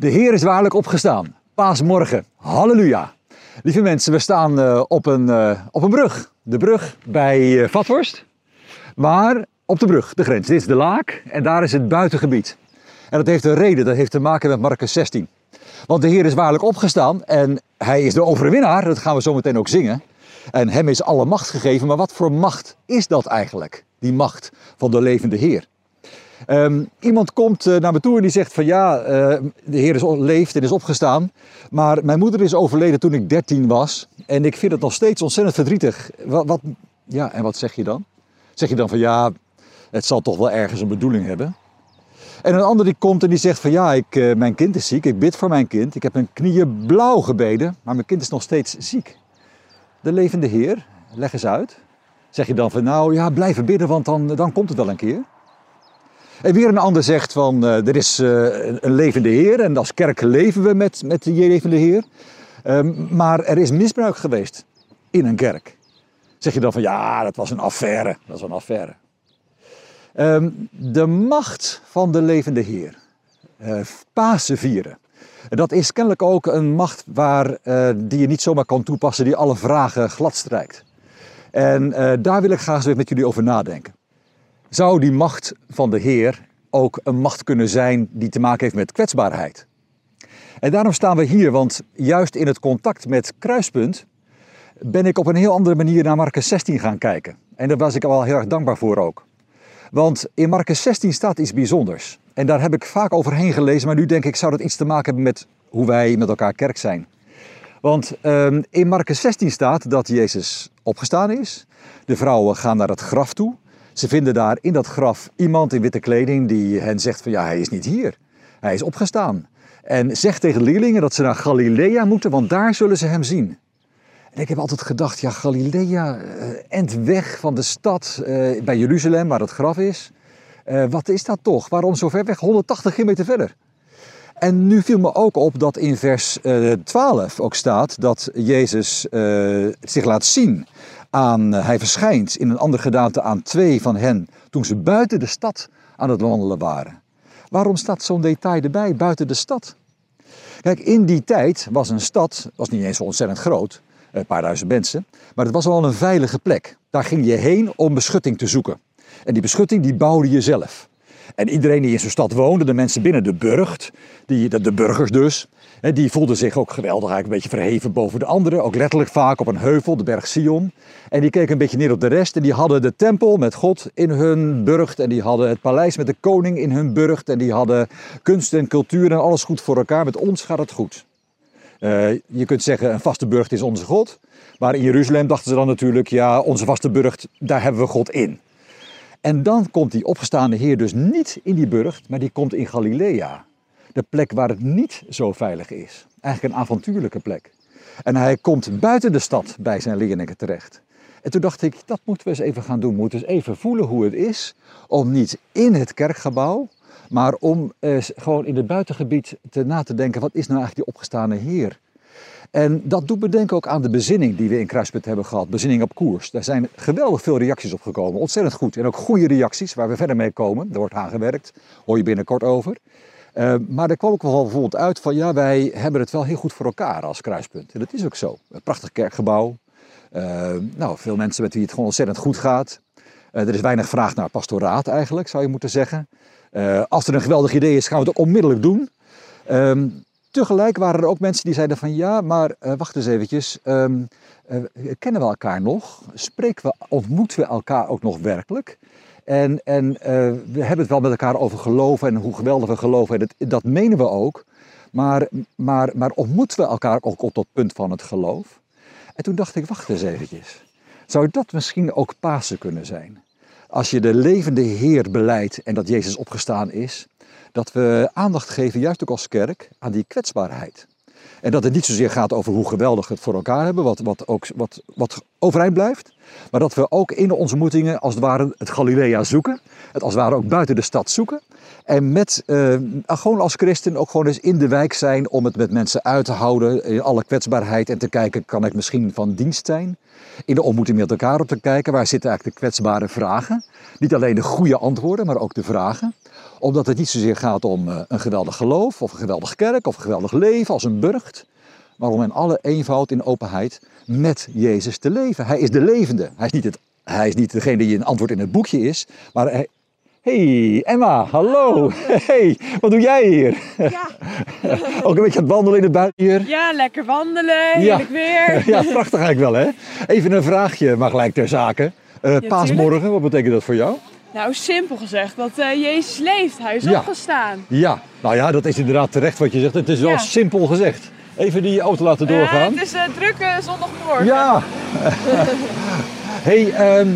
De Heer is waarlijk opgestaan. Paasmorgen. Halleluja. Lieve mensen, we staan uh, op, een, uh, op een brug. De brug bij uh, Vathorst. Maar op de brug, de grens. Dit is de Laak en daar is het buitengebied. En dat heeft een reden, dat heeft te maken met Marcus 16. Want de Heer is waarlijk opgestaan en hij is de overwinnaar. Dat gaan we zo meteen ook zingen. En hem is alle macht gegeven. Maar wat voor macht is dat eigenlijk? Die macht van de levende Heer. Um, iemand komt uh, naar me toe en die zegt van ja, uh, de Heer is leeft en is opgestaan. Maar mijn moeder is overleden toen ik 13 was. En ik vind het nog steeds ontzettend verdrietig. Wat, wat, ja, en wat zeg je dan? Zeg je dan van ja, het zal toch wel ergens een bedoeling hebben? En een ander die komt en die zegt van ja, ik, uh, mijn kind is ziek. Ik bid voor mijn kind. Ik heb mijn knieën blauw gebeden, maar mijn kind is nog steeds ziek. De levende Heer, leg eens uit. Zeg je dan van nou ja, blijven bidden, want dan, dan komt het wel een keer. En weer een ander zegt van uh, er is uh, een levende Heer en als kerk leven we met, met de levende Heer. Um, maar er is misbruik geweest in een kerk. Zeg je dan van ja, dat was een affaire. Dat was een affaire. Um, de macht van de levende Heer. Uh, Pasen vieren. Dat is kennelijk ook een macht waar, die je niet zomaar kan toepassen, die alle vragen gladstrijkt. En daar wil ik graag eens met jullie over nadenken. Zou die macht van de Heer ook een macht kunnen zijn die te maken heeft met kwetsbaarheid? En daarom staan we hier, want juist in het contact met Kruispunt ben ik op een heel andere manier naar Marcus 16 gaan kijken. En daar was ik al heel erg dankbaar voor ook. Want in Marcus 16 staat iets bijzonders. En daar heb ik vaak overheen gelezen, maar nu denk ik zou dat iets te maken hebben met hoe wij met elkaar kerk zijn. Want um, in Marcus 16 staat dat Jezus opgestaan is. De vrouwen gaan naar het graf toe. Ze vinden daar in dat graf iemand in witte kleding die hen zegt van ja, hij is niet hier. Hij is opgestaan. En zegt tegen de leerlingen dat ze naar Galilea moeten, want daar zullen ze hem zien. En ik heb altijd gedacht, ja, Galilea, uh, end weg van de stad uh, bij Jeruzalem, waar het graf is. Uh, wat is dat toch? Waarom zo ver weg? 180 kilometer verder. En nu viel me ook op dat in vers 12 ook staat dat Jezus zich laat zien aan, hij verschijnt in een andere gedaante aan twee van hen toen ze buiten de stad aan het wandelen waren. Waarom staat zo'n detail erbij, buiten de stad? Kijk, in die tijd was een stad, was niet eens zo ontzettend groot, een paar duizend mensen, maar het was wel een veilige plek. Daar ging je heen om beschutting te zoeken. En die beschutting die bouwde je zelf. En iedereen die in zo'n stad woonde, de mensen binnen de burcht, die, de burgers dus, die voelden zich ook geweldig, eigenlijk een beetje verheven boven de anderen. Ook letterlijk vaak op een heuvel, de berg Sion. En die keken een beetje neer op de rest. En die hadden de tempel met God in hun burcht. En die hadden het paleis met de koning in hun burcht. En die hadden kunst en cultuur en alles goed voor elkaar. Met ons gaat het goed. Uh, je kunt zeggen, een vaste burcht is onze God. Maar in Jeruzalem dachten ze dan natuurlijk, ja, onze vaste burcht, daar hebben we God in. En dan komt die opgestaande Heer dus niet in die burcht, maar die komt in Galilea. De plek waar het niet zo veilig is. Eigenlijk een avontuurlijke plek. En hij komt buiten de stad bij zijn leerlingen terecht. En toen dacht ik, dat moeten we eens even gaan doen. We moeten eens even voelen hoe het is om niet in het kerkgebouw, maar om eh, gewoon in het buitengebied te na te denken, wat is nou eigenlijk die opgestane Heer? En dat doet me denken ook aan de bezinning die we in Kruispunt hebben gehad. Bezinning op koers. Daar zijn geweldig veel reacties op gekomen. Ontzettend goed. En ook goede reacties waar we verder mee komen. Er wordt aan gewerkt. Hoor je binnenkort over. Uh, maar er kwam ook wel bijvoorbeeld uit van ja, wij hebben het wel heel goed voor elkaar als kruispunt. En dat is ook zo. Een prachtig kerkgebouw. Uh, nou, veel mensen met wie het gewoon ontzettend goed gaat. Uh, er is weinig vraag naar pastoraat eigenlijk, zou je moeten zeggen. als er een geweldig idee is, gaan we het onmiddellijk doen. Ehm, tegelijk waren er ook mensen die zeiden van ja, maar wacht eens eventjes. Kennen we elkaar nog? Spreken we, ontmoeten we elkaar ook nog werkelijk? En, en uh, we hebben het wel met elkaar over geloven en hoe geweldig we geloven. En dat, dat menen we ook. Maar, maar, maar ontmoeten we elkaar ook op dat punt van het geloof? En toen dacht ik, wacht eens eventjes. Zou dat misschien ook Pasen kunnen zijn? Als je de levende Heer beleidt en dat Jezus opgestaan is, dat we aandacht geven, juist ook als kerk, aan die kwetsbaarheid. En dat het niet zozeer gaat over hoe geweldig we het voor elkaar hebben, wat, wat, ook, wat, wat overeind blijft. Maar dat we ook in de ontmoetingen als het ware het Galilea zoeken. Het als het ware ook buiten de stad zoeken. En met, eh, gewoon als christen ook gewoon eens in de wijk zijn om het met mensen uit te houden. In alle kwetsbaarheid en te kijken, kan ik misschien van dienst zijn? In de ontmoeting met elkaar op te kijken, waar zitten eigenlijk de kwetsbare vragen? Niet alleen de goede antwoorden, maar ook de vragen omdat het niet zozeer gaat om eh, een geweldig geloof of een geweldige kerk of een geweldig leven als een burcht. Maar om in alle eenvoud, in openheid met Jezus te leven. Hij is de levende. Hij is niet, het, hij is niet degene die een antwoord in het boekje is. Maar hij, Hey Emma, hallo. Hey, wat doe jij hier? Ja. Ook een beetje aan het wandelen in het buiten hier? Ja, lekker wandelen, heerlijk weer. ja, prachtig eigenlijk wel hè. Even een vraagje, maar gelijk ter zake. Uh, paasmorgen, wat betekent dat voor jou? Nou, simpel gezegd, dat uh, Jezus leeft, hij is Ja. opgestaan. Ja, nou ja, dat is inderdaad terecht wat je zegt. Het is wel Ja. simpel gezegd. Even die auto laten Eh, doorgaan. het is een drukke zondagmorgen. Ja. hey, ehm,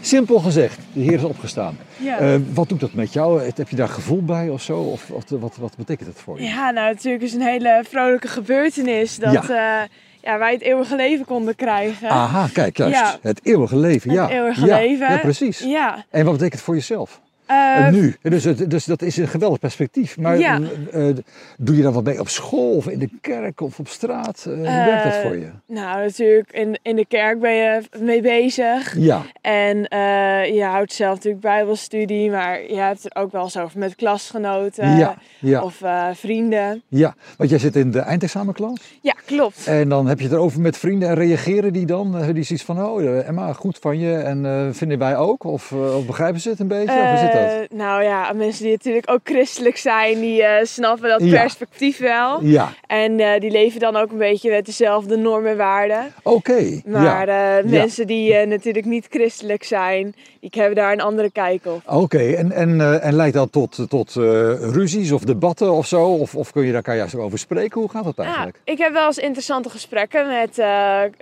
simpel gezegd, de Heer is opgestaan. Ja. Eh, wat doet dat met jou? Heb je daar gevoel bij of zo? Of, of wat, wat betekent het voor je? Ja, nou natuurlijk is een hele vrolijke gebeurtenis dat ja. ja, wij het eeuwige leven konden krijgen. Aha, kijk, juist. Ja. Het eeuwige leven, ja. Het eeuwige ja. leven. Ja, precies. Ja. En wat betekent het voor jezelf? Eh, nu. Dus, dus dat is een geweldig perspectief. Maar Ja. eh, doe je dan wat mee op school of in de kerk of op straat? Eh, hoe werkt dat voor je? Nou, natuurlijk in, in de kerk ben je mee bezig. Ja, En je houdt zelf natuurlijk bijbelstudie, maar je hebt het ook wel eens over met klasgenoten ja, ja, of vrienden. ja. Want jij zit in de eindexamenklas. Ja, klopt. En dan heb je het erover met vrienden en reageren die dan? Die zoiets van, oh Emma, goed van je en vinden wij ook? Of, of begrijpen ze het een beetje? of dat? Eh, nou ja, mensen die natuurlijk ook christelijk zijn, die eh, snappen dat Ja. perspectief wel. Ja, En eh, die leven dan ook een beetje met dezelfde normen en waarden. oké. Maar ja. mensen die natuurlijk niet christelijk zijn, die hebben daar een andere kijk op. Oké, en, en, en leidt dat tot, tot ruzies of debatten of zo? Of, of kun je daar kan juist over spreken? Hoe gaat dat Ja, eigenlijk? ik heb wel eens interessante gesprekken met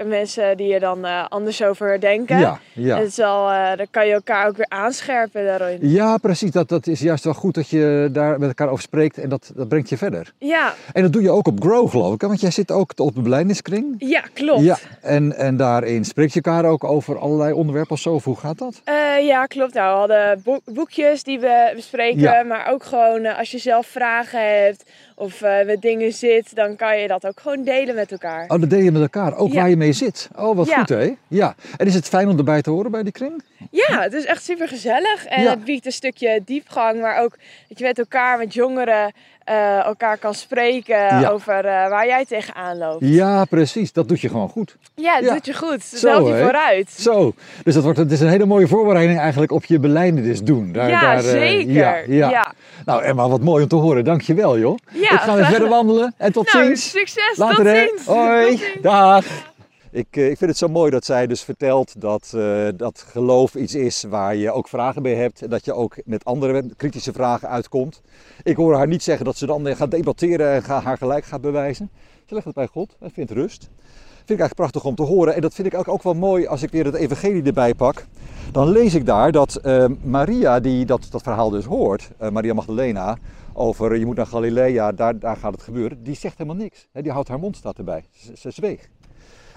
mensen die er dan anders over denken. Ja, ja. Het is wel, dan kan je elkaar ook weer aanscherpen daarin. Ja, precies. Dat, dat is juist wel goed dat je daar met elkaar over spreekt en dat, dat brengt je verder. Ja, En dat doe je ook op Grow, geloof ik. hè? Want jij zit ook op de beleidingskring. ja klopt. Ja, en, en daarin spreek je elkaar ook over allerlei onderwerpen of zo. Of hoe gaat dat? Eh, ja, klopt. Nou, we hadden boek- boekjes die we bespreken, Ja. maar ook gewoon eh, als je zelf vragen hebt of eh, met dingen zit, dan kan je dat ook gewoon delen met elkaar. Oh, dat deel je met elkaar. Ook Ja. waar je mee zit. Oh, wat Ja. goed hè? Ja. En is het fijn om erbij te horen bij die kring? Ja, het is echt super gezellig en Ja. het biedt een stukje diepgang, maar ook dat je met elkaar, met jongeren, eh, elkaar kan spreken Ja. over eh, waar jij tegenaan loopt. Ja, precies. Dat doet je gewoon goed. Ja, dat Ja. doet je goed. Dat Zo, helpt je vooruit. Zo. Dus dat wordt, het is een hele mooie voorbereiding eigenlijk op je beleidenis doen. Daar, ja, daar, eh, zeker. ja, ja. ja. Nou Emma, wat mooi om te horen. Dankjewel joh. Ja, ik ga weer verder wandelen en tot Nou, ziens. succes. Later tot ziens. Hoi. Tot ziens. Dag. Ik, eh, ik vind het zo mooi dat zij dus vertelt dat, eh, dat geloof iets is waar je ook vragen bij hebt. En dat je ook met andere kritische vragen uitkomt. Ik hoor haar niet zeggen dat ze dan gaat debatteren en haar gelijk gaat bewijzen. Ze legt het bij God en vindt rust. Vind ik eigenlijk prachtig om te horen. En dat vind ik ook, ook wel mooi als ik weer het evangelie erbij pak. Dan lees ik daar dat eh, Maria, die dat, dat verhaal dus hoort, Maria Magdalena, over je moet naar Galilea, daar, daar gaat het gebeuren. Die zegt helemaal niks. Die houdt haar mond staat erbij. Ze zweeg.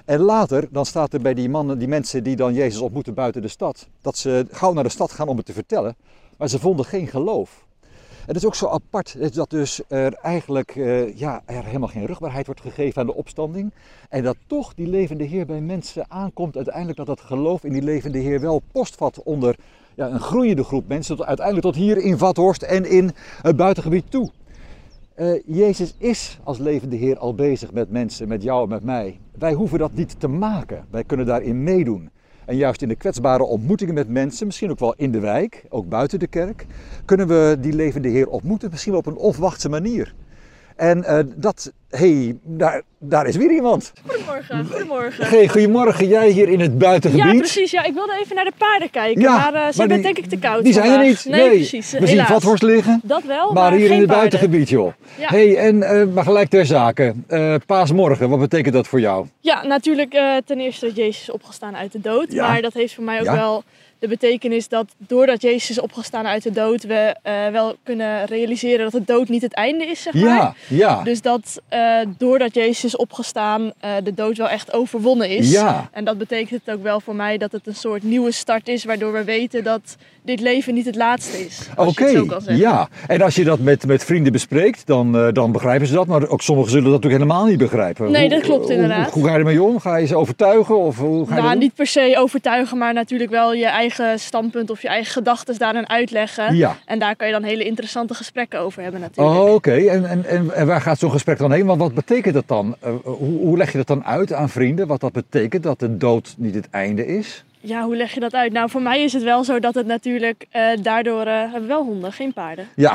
En later, dan staat er bij die mannen, die mensen die dan Jezus ontmoeten buiten de stad, dat ze gauw naar de stad gaan om het te vertellen, maar ze vonden geen geloof. En het is ook zo apart dat dus er eigenlijk eh, ja, er helemaal geen rugbaarheid wordt gegeven aan de opstanding. En dat toch die levende Heer bij mensen aankomt uiteindelijk dat dat geloof in die levende Heer wel postvat onder ja, een groeiende groep mensen, tot, uiteindelijk tot hier in Vathorst en in het buitengebied toe. Eh, Jezus is als levende Heer al bezig met mensen, met jou en met mij. Wij hoeven dat niet te maken. Wij kunnen daarin meedoen. En juist in de kwetsbare ontmoetingen met mensen, misschien ook wel in de wijk, ook buiten de kerk, kunnen we die levende Heer ontmoeten, misschien op een onverwachte manier. En eh, dat, hey, daar, daar is weer iemand. Goedemorgen, goedemorgen. Hey, goedemorgen, jij hier in het buitengebied. Ja, precies. Ja, ik wilde even naar de paarden kijken, Ja, maar eh, ze het denk ik te koud Die zijn er niet. Nee, precies. We zien. Vathorst liggen. Dat wel, Maar, hier in het paarden. buitengebied, joh. Ja. hey, en eh, maar gelijk ter zake. Paasmorgen, wat betekent dat voor jou? Ja, natuurlijk ten eerste Jezus is opgestaan uit de dood. Ja. Maar dat heeft voor mij ook wel de betekenis dat doordat Jezus is opgestaan uit de dood, we eh, wel kunnen realiseren dat de dood niet het einde is, zeg maar. Ja, ja. Dus dat eh, doordat Jezus is opgestaan, eh, de dood wel echt overwonnen is. Ja. En dat betekent het ook wel voor mij dat het een soort nieuwe start is, waardoor we weten dat dit leven niet het laatste is. Oké, ja. En als je dat met, met vrienden bespreekt, dan, dan begrijpen ze dat. Maar ook sommigen zullen dat natuurlijk helemaal niet begrijpen. Nee, Hoe- dat klopt hoe- inderdaad. Hoe, ga je ermee om? Ga je ze overtuigen? Of hoe ga je Nou, niet per se overtuigen, maar natuurlijk wel je eigen standpunt of je eigen gedachten daarin uitleggen. Ja. En daar kan je dan hele interessante gesprekken over hebben natuurlijk. Oh, oké. En, en, en, en waar gaat zo'n gesprek dan heen? Want wat betekent dat dan? Eh, hoe, hoe leg je dat dan uit aan vrienden? Wat dat betekent dat de dood niet het einde is? Ja, hoe leg je dat uit? Nou, voor mij is het wel zo dat het natuurlijk eh, daardoor... eh, hebben we wel honden, geen paarden. Ja,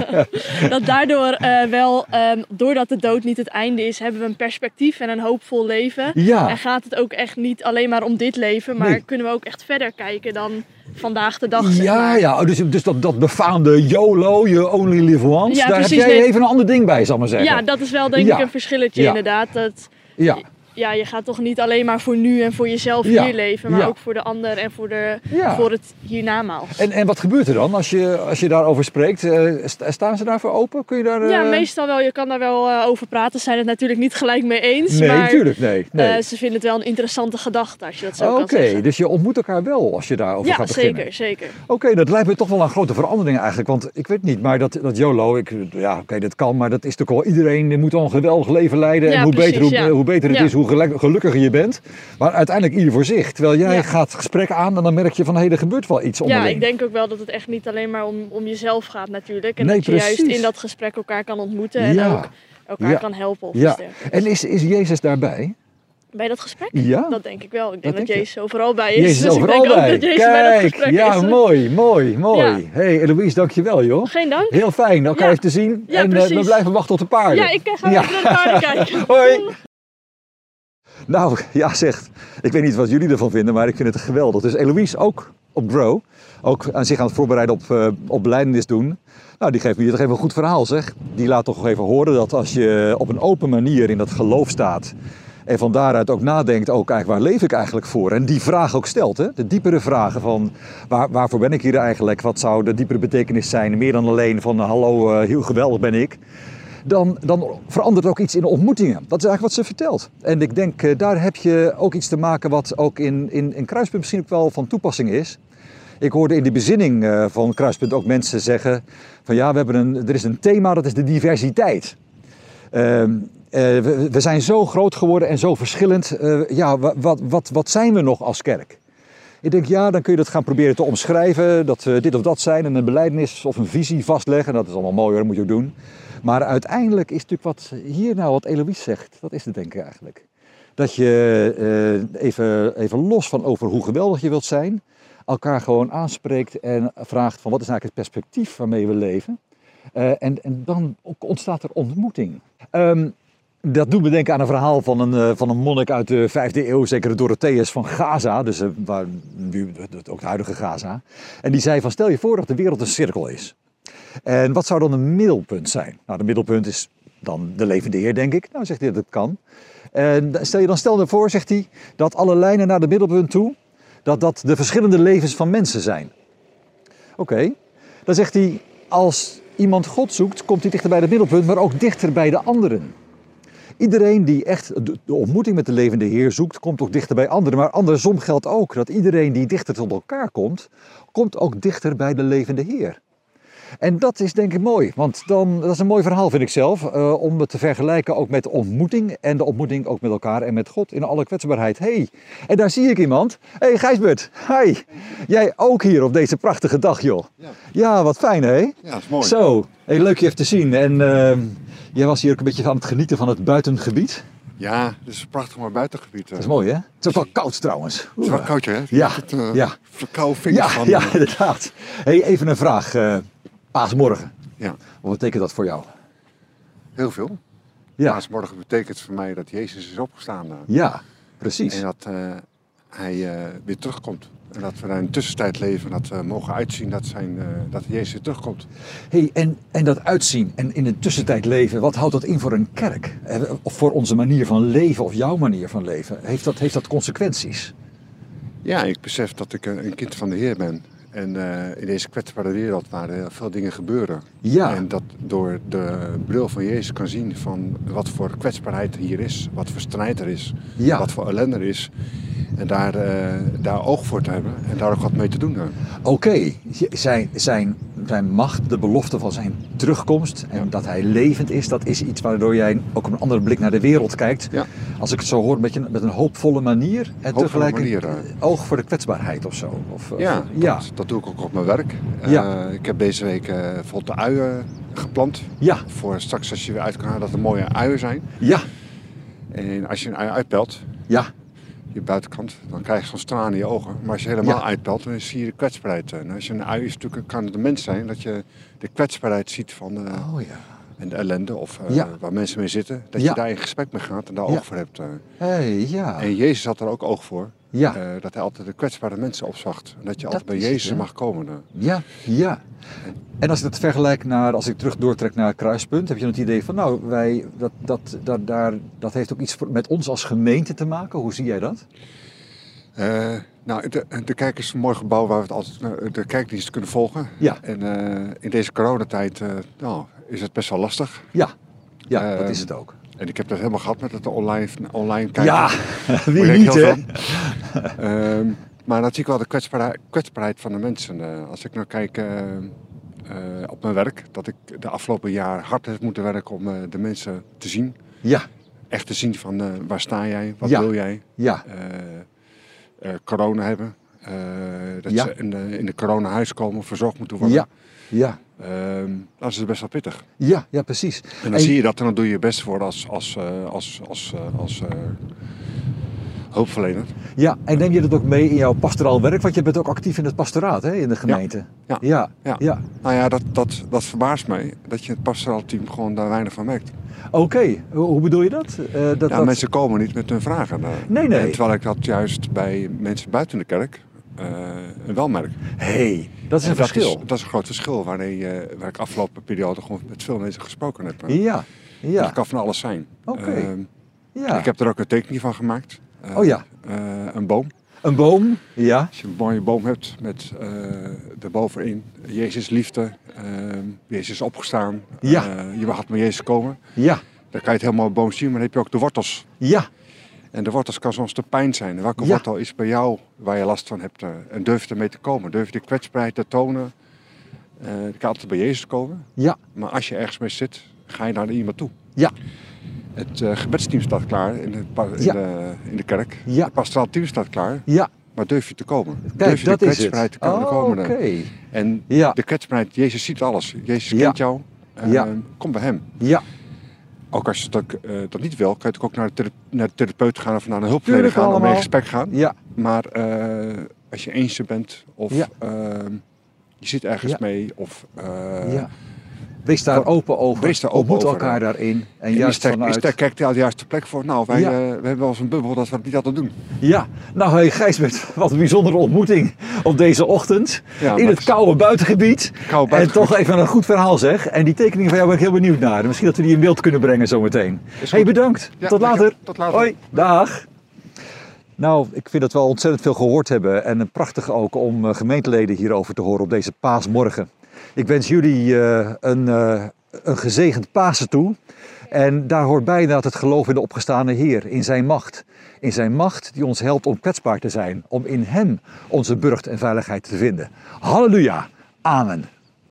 dat daardoor eh, wel, ehm, doordat de dood niet het einde is, hebben we een perspectief en een hoopvol leven. Ja. En gaat het ook echt niet alleen maar om dit leven, maar Nee. kunnen we ook echt verder kijken dan vandaag de dag. zeg ja, ja. Dus, dus dat, dat befaamde YOLO, you only live once. Ja, daar precies, heb jij nee. even een ander ding bij, zal ik maar zeggen. Ja, dat is wel denk Ja. ik een verschilletje Ja. inderdaad. Dat, ja. Ja, je gaat toch niet alleen maar voor nu en voor jezelf Ja. hier leven, maar Ja. ook voor de ander en voor, de, Ja. voor het hiernamaals. En, en wat gebeurt er dan als je, als je daarover spreekt? Eh, sta- staan ze daarvoor open? Kun je daar... Ja, eh, meestal wel. Je kan daar wel eh, over praten. Ze zijn het natuurlijk niet gelijk mee eens. Nee, maar natuurlijk, nee. nee. ze vinden het wel een interessante gedachte als je dat zo Oké, kan zeggen. dus je ontmoet elkaar wel als je daarover Ja, gaat beginnen. zeker, zeker. Oké, dat lijkt me toch wel een grote verandering eigenlijk. Want ik weet niet, maar dat, dat YOLO, ik, ja, oké, dat kan, maar dat is toch wel iedereen die moet al een geweldig leven leiden. Ja, en hoe, precies, beter, hoe, ja. hoe beter het Ja. is, hoe geluk- gelukkiger je bent. Maar uiteindelijk ieder voor zich. Terwijl jij Ja. gaat het gesprek aan en dan merk je van, hé, hey, er gebeurt wel iets Ja, onderling. ik denk ook wel dat het echt niet alleen maar om, om jezelf gaat natuurlijk. En Nee, dat je juist in dat gesprek elkaar kan ontmoeten en Ja. ook elkaar Ja. kan helpen of Ja, en is, is Jezus daarbij? Bij dat gesprek? Ja. Dat denk ik wel. Ik denk Dat je? Jezus overal bij is. Jezus dus overal ik denk bij. ook dat Jezus bij dat Kijk, gesprek ja, is. mooi, mooi, mooi. Ja. hey, Eloise, dankjewel joh. Geen dank. Heel fijn elkaar Ja. even te zien. Ja, en eh, we blijven wachten op de paarden. Ja, ik ga Ja. even naar de paarden kijken. Hoi. Nou, ja zegt. Ik weet niet wat jullie ervan vinden, maar ik vind het geweldig. Dus Eloise ook op Grow, ook aan zich aan het voorbereiden op, eh op beleidenis doen. Nou, die geeft hier toch even een goed verhaal zeg. Die laat toch even horen dat als je op een open manier in dat geloof staat... en van daaruit ook nadenkt, ook eigenlijk, waar leef ik eigenlijk voor? En die vraag ook stelt, hè? de diepere vragen van waar, waarvoor ben ik hier eigenlijk? Wat zou de diepere betekenis zijn? Meer dan alleen van hallo, eh, heel geweldig ben ik dan, dan verandert ook iets in de ontmoetingen. Dat is eigenlijk wat ze vertelt. En ik denk, eh, daar heb je ook iets te maken wat ook in, in, in Kruispunt misschien ook wel van toepassing is. Ik hoorde in de bezinning eh, van Kruispunt ook mensen zeggen van ja, we hebben een, er is een thema, dat is de diversiteit. Ehm, eh, we, zijn zo groot geworden en zo verschillend. Ja, wa- wat, wat, wat zijn we nog als kerk? Ik denk, ja, dan kun je dat gaan proberen te omschrijven, dat we dit of dat zijn en een beleidenis of een visie vastleggen. Dat is allemaal mooi hoor, dat moet je ook doen. Maar uiteindelijk is natuurlijk wat hier nou, wat Eloïse zegt, dat is het denk ik eigenlijk. Dat je eh, even, even los van over hoe geweldig je wilt zijn, elkaar gewoon aanspreekt en vraagt van wat is eigenlijk het perspectief waarmee we leven. Eh, en, en dan ontstaat er ontmoeting. Ehm, dat doet me denken aan een verhaal van een, eh, van een monnik uit de vijfde eeuw, zeker Dorotheus van Gaza, dus waar, nu ook de huidige Gaza. En die zei van stel je voor dat de wereld een cirkel is. En wat zou dan een middelpunt zijn? Nou, de middelpunt is dan de levende Heer, denk ik. Nou, zegt hij dat kan. En stel je dan stel voor, zegt hij, dat alle lijnen naar de middelpunt toe, dat dat de verschillende levens van mensen zijn. Oké, dan zegt hij, als iemand God zoekt, komt hij dichter bij het middelpunt, maar ook dichter bij de anderen. Iedereen die echt de de ontmoeting met de levende Heer zoekt, komt ook dichter bij anderen. Maar andersom geldt ook dat iedereen die dichter tot elkaar komt, komt ook dichter bij de levende Heer. En dat is denk ik mooi, want dan, dat is een mooi verhaal vind ik zelf, eh, om het te vergelijken ook met de ontmoeting en de ontmoeting ook met elkaar en met God in alle kwetsbaarheid. hey, en daar zie ik iemand. hey, Gijsbert, hi. Jij ook hier op deze prachtige dag, joh. Ja. Ja, wat fijn hè? Ja, dat is mooi. Zo, hey, leuk je even te zien. En ehm, jij was hier ook een beetje aan het genieten van het buitengebied. Ja, het is een prachtig mooi buitengebied. Dat is mooi hè? Het is ook wel koud trouwens. Het is wel koud, hè? Ja, Het, uh, ja. Verkouden vingers Ja, van. ja, eh, inderdaad. Hey, even een vraag. eh paasmorgen. ja, Wat betekent dat voor jou? heel veel. Ja, Paasmorgen betekent voor mij dat Jezus is opgestaan. ja precies. En dat eh, hij eh, weer terugkomt. En dat we daar in de tussentijd leven. En dat we mogen uitzien dat, zijn, eh, dat Jezus terugkomt. Hey, en, en dat uitzien en in de tussentijd leven, wat houdt dat in voor een kerk? Of voor onze manier van leven of jouw manier van leven? Heeft dat, heeft dat consequenties? Ja, ik besef dat ik een, een kind van de Heer ben. En eh, in deze kwetsbare wereld waar er heel veel dingen gebeuren. Ja. En dat door de bril van Jezus kan zien van wat voor kwetsbaarheid hier is. Wat voor strijd er is. Ja. Wat voor ellende er is. En daar, eh, daar oog voor te hebben en daar ook wat mee te doen hebben. Oké, zijn, zijn, zijn macht, de belofte van zijn terugkomst en Ja. dat hij levend is, dat is iets waardoor jij ook op een andere blik naar de wereld kijkt. Ja. Als ik het zo hoor, met, je, met een hoopvolle manier en Hoopvolle tegelijk een oog voor de kwetsbaarheid of zo. Of, of- Ja, ja, Dat, dat doe ik ook op mijn werk. Ja. Eh, ik heb deze week eh bijvoorbeeld de uien geplant. ja, Voor straks als je weer uit kan halen dat er mooie uien zijn. ja, En als je een ui uitpelt, ja, je buitenkant, dan krijg je zo'n straan in je ogen. Maar als je helemaal Ja. uitpelt, dan zie je de kwetsbaarheid. En als je een ui is, natuurlijk kan het een mens zijn dat je de kwetsbaarheid ziet van eh, oh ja. en de ellende of eh, Ja. waar mensen mee zitten. Dat je daar in gesprek mee gaat en daar oog voor hebt. eh. hey, ja, En Jezus had er ook oog voor. Ja, eh, dat hij altijd de kwetsbare mensen opzocht. En dat je altijd bij het, Jezus mag komen. eh. ja, ja. En als ik dat vergelijk naar, als ik terug doortrek naar het kruispunt, heb je dan het idee van, nou, wij, dat, dat, dat, daar, dat heeft ook iets met ons als gemeente te maken. Hoe zie jij dat? Eh, nou, de, de kerk is een mooi gebouw waar we het altijd, de kerkdienst kunnen volgen. Ja. En in deze coronatijd nou, is het best wel lastig. Ja, ja dat Ehm, is het ook. En ik heb dat helemaal gehad met het online, online kijken. Ja, wie niet hè? Ehm, maar dan zie ik wel de kwetsbaarheid, kwetsbaarheid van de mensen. Eh, als ik nou kijk eh, eh, op mijn werk, dat ik de afgelopen jaar hard heb moeten werken om de mensen te zien. Ja, Echt te zien van waar sta jij, wat Ja. wil jij. ja, corona hebben. Eh, dat Ja. ze in de, in de coronahuis komen, verzorgd moeten worden. ja, ja, Ehm, dat is best wel pittig. ja, ja, precies. En dan En- zie je dat en dan doe je je best voor als, als, eh, als, als, eh, als hulpverlener. Ja, en neem je dat ook mee in jouw pastoraal werk? Want je bent ook actief in het pastoraat hè, in de gemeente. Ja. ja, Ja. ja. Nou ja, dat, dat, dat verbaast mij. Dat je het pastoraal team gewoon daar weinig van merkt. Oké, hoe, hoe bedoel je dat? Dat, Ja, dat- mensen komen niet met hun vragen. eh. Nee, nee. En terwijl ik dat juist bij mensen buiten de kerk eh, wel merk. hey, dat is En een dat verschil. Is, dat is een groot verschil wanneer, eh, waar ik afgelopen periode gewoon met veel mensen gesproken heb. eh. Ja, Dat ja, kan van alles zijn. Oké. Ehm, ja. Ik heb er ook een tekening van gemaakt. Eh, Oh ja. een boom. Een boom, ja, Als je een mooie boom hebt met eh erbovenin Jezus liefde, ehm, Jezus opgestaan, Ja. je mag met Jezus komen. ja, Dan kan je het helemaal boom zien, maar dan heb je ook de wortels. ja, En de wortels kan soms de pijn zijn. Welke Ja. wortel is bij jou waar je last van hebt? eh, en durf je ermee te komen? Durf je de kwetsbaarheid te tonen? Je kan altijd bij Jezus komen. ja, Maar als je ergens mee zit, ga je naar iemand toe. ja, Het eh, gebedsteam staat klaar in de, in Ja. de, in de kerk. Ja. Het pastoraal team staat klaar. ja. Maar durf je te komen? durf Kijk, je dat de is kwetsbaarheid te ko- te Oh, komen? Oké, En ja, de kwetsbaarheid, Jezus ziet alles. Jezus kent jou. Ja. Kom bij hem. ja, Ook als je dat, eh, dat niet wil, kan je ook naar de, naar de therapeut gaan of naar een hulpverlener gaan om mee in gesprek gaan. ja, Maar eh, als je eentje bent of Ja. ehm, je zit ergens Ja. mee of eh, ja. Wees daar open over. Wees daar open Ontmoet over, elkaar daarin. En en is, juist daar, vanuit... is daar kijkt al de juiste plek voor? Nou, wij Ja. eh, we hebben wel eens een bubbel dat we het niet altijd doen. Ja, nou hey Gijsbert, wat een bijzondere ontmoeting op deze ochtend. Ja, in het koude buitengebied. Koude En buitengebied. toch even een goed verhaal zeg. En die tekeningen van jou ben ik heel benieuwd naar. Misschien dat we die in beeld kunnen brengen zometeen. Hey, bedankt. Ja, Tot later. Tot later. Hoi, dag. Nou, ik vind dat we al ontzettend veel gehoord hebben. En prachtig ook om eh, gemeenteleden hierover te horen op deze paasmorgen. Ik wens jullie eh, een, eh, een gezegend Pasen toe. En daar hoort bij inderdaad het geloof in de opgestane Heer, in zijn macht. In zijn macht die ons helpt om kwetsbaar te zijn, om in hem onze burcht en veiligheid te vinden. Halleluja. Amen.